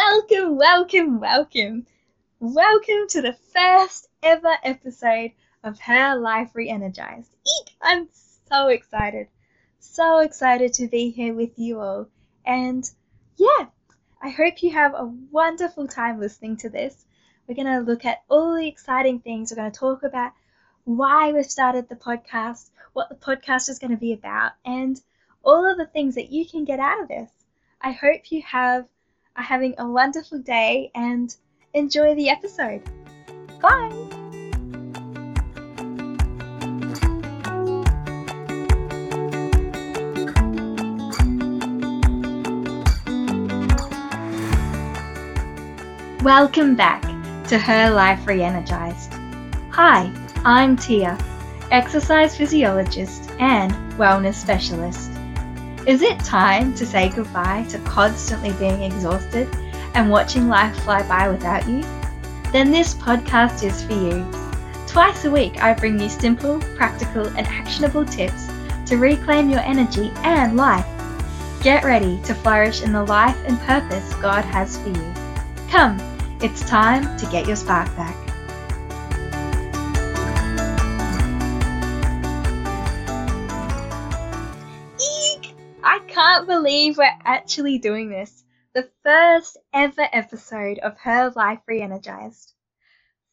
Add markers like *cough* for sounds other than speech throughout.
Welcome, welcome, welcome. Welcome to the first ever episode of Her Life Re-Energized. Eek! I'm so excited. So excited to be here with you all. And yeah, I hope you have a wonderful time listening to this. We're going to look at all the exciting things. We're going to talk about why we've started the podcast, what the podcast is going to be about, and all of the things that you can get out of this. I hope you have are having a wonderful day and enjoy the episode. Bye! Welcome back to Her Life Re-Energized. Hi, I'm Tia, exercise physiologist and wellness specialist. Is it time to say goodbye to constantly being exhausted and watching life fly by without you? Then this podcast is for you. Twice a week, I bring you simple, practical, and actionable tips to reclaim your energy and life. Get ready to flourish in the life and purpose God has for you. Come, it's time to get your spark back. Believe we're actually doing this. The first ever episode of Her Life Re-Energized.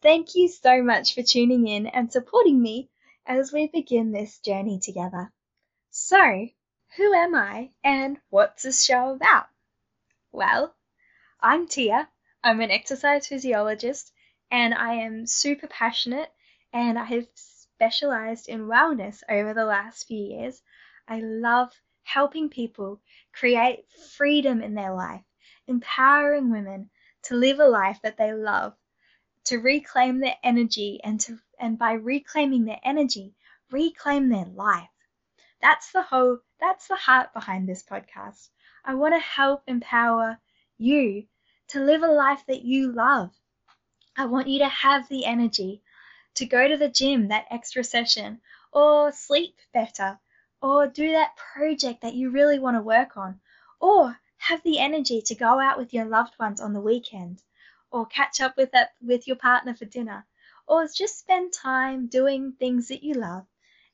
Thank you so much for tuning in and supporting me as we begin this journey together. So, who am I and what's this show about? Well, I'm Tia. I'm an exercise physiologist and I am super passionate and I have specialized in wellness over the last few years. I love helping people create freedom in their life, empowering women to live a life that they love, to reclaim their energy and to and by reclaiming their energy, reclaim their life. That's the whole that's the heart behind this podcast. I want to help empower you to live a life that you love. I want you to have the energy to go to the gym that extra session or sleep better or do that project that you really want to work on, or have the energy to go out with your loved ones on the weekend, or catch up with that with your partner for dinner, or just spend time doing things that you love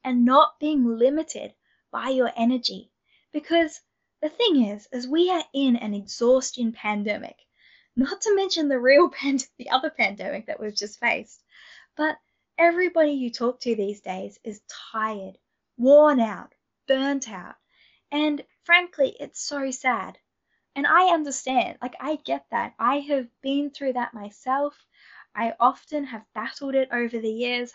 and not being limited by your energy. Because the thing is, as we are in an exhaustion pandemic, not to mention the real *laughs* pand- the other pandemic that we've just faced, but everybody you talk to these days is tired, worn out, burnt out. And frankly, it's so sad. And I understand, like, I get that. I have been through that myself. I often have battled it over the years.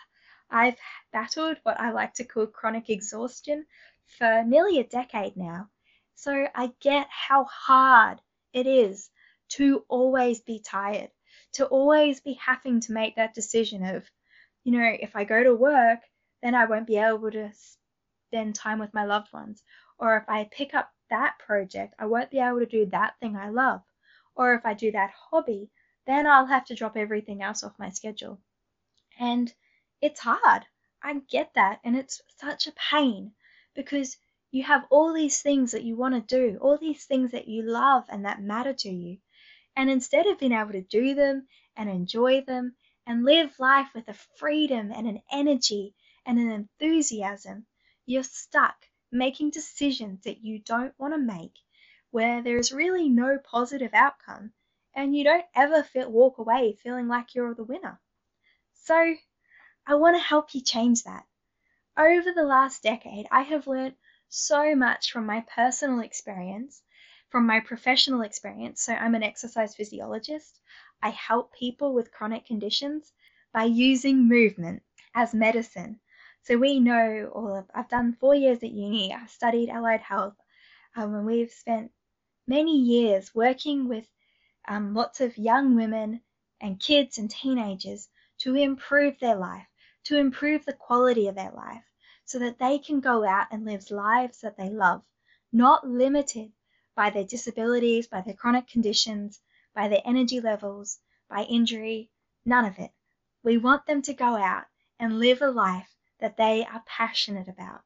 I've battled what I like to call chronic exhaustion for nearly a decade now. So I get how hard it is to always be tired, to always be having to make that decision of, you know, if I go to work, then I won't be able to spend time with my loved ones. Or if I pick up that project, I won't be able to do that thing I love. Or if I do that hobby, then I'll have to drop everything else off my schedule. And it's hard. I get that. And it's such a pain because you have all these things that you want to do, all these things that you love and that matter to you. And instead of being able to do them and enjoy them and live life with a freedom and an energy and an enthusiasm, you're stuck making decisions that you don't want to make where there's really no positive outcome and you don't ever feel, walk away feeling like you're the winner. So, I want to help you change that. Over the last decade, I have learned so much from my personal experience, from my professional experience. So, I'm an exercise physiologist. I help people with chronic conditions by using movement as medicine so we know all of, I've done four years at uni, I've studied allied health, um, and we've spent many years working with um, lots of young women and kids and teenagers to improve their life, to improve the quality of their life, so that they can go out and live lives that they love, not limited by their disabilities, by their chronic conditions, by their energy levels, by injury, none of it. We want them to go out and live a life that they are passionate about.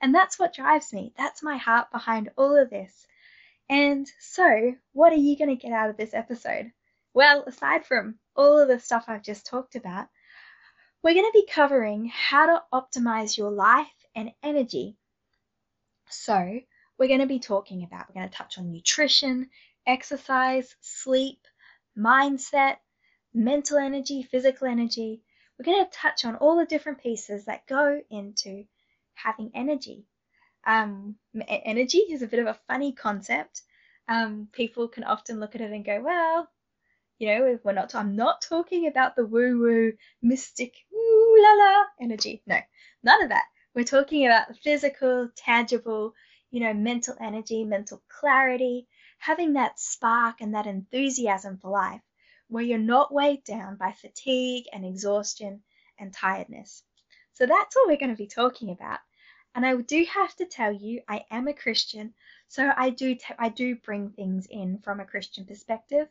And that's what drives me. That's my heart behind all of this. And so, what are you going to get out of this episode? Well, aside from all of the stuff I've just talked about, we're going to be covering how to optimize your life and energy. So, we're going to be talking about, we're going to touch on nutrition, exercise, sleep, mindset, mental energy, physical energy. We're going to touch on all the different pieces that go into having energy. Um, energy is a bit of a funny concept. Um, people can often look at it and go, well, you know, we're not, I'm not talking about the woo woo, mystic, ooh la la energy. No, none of that. We're talking about physical, tangible, you know, mental energy, mental clarity, having that spark and that enthusiasm for life where you're not weighed down by fatigue and exhaustion and tiredness. So that's what we're going to be talking about. And I do have to tell you, I am a Christian, so I do t- I do bring things in from a Christian perspective.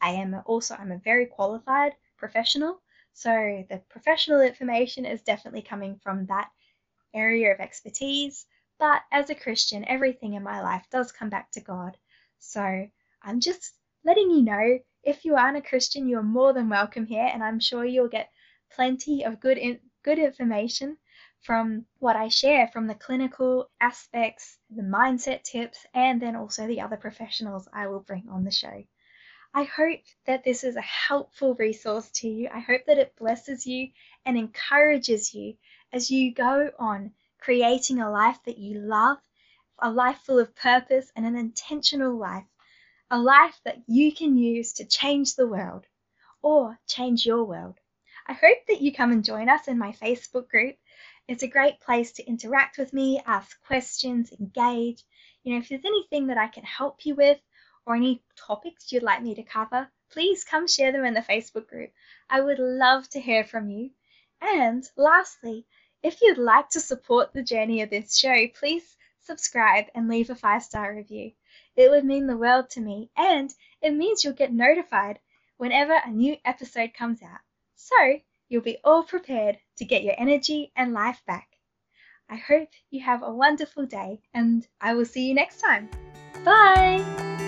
I am also I'm a very qualified professional, so the professional information is definitely coming from that area of expertise. But as a Christian, everything in my life does come back to God. So I'm just letting you know if you aren't a Christian, you are more than welcome here, and I'm sure you'll get plenty of good in- good information from what I share from the clinical aspects, the mindset tips, and then also the other professionals I will bring on the show. I hope that this is a helpful resource to you. I hope that it blesses you and encourages you as you go on creating a life that you love, a life full of purpose and an intentional life, a life that you can use to change the world or change your world. I hope that you come and join us in my Facebook group it's a great place to interact with me, ask questions, engage. You know, if there's anything that I can help you with or any topics you'd like me to cover, please come share them in the Facebook group. I would love to hear from you. And lastly, if you'd like to support the journey of this show, please subscribe and leave a five star review. It would mean the world to me, and it means you'll get notified whenever a new episode comes out. So, you'll be all prepared to get your energy and life back. I hope you have a wonderful day and I will see you next time. Bye!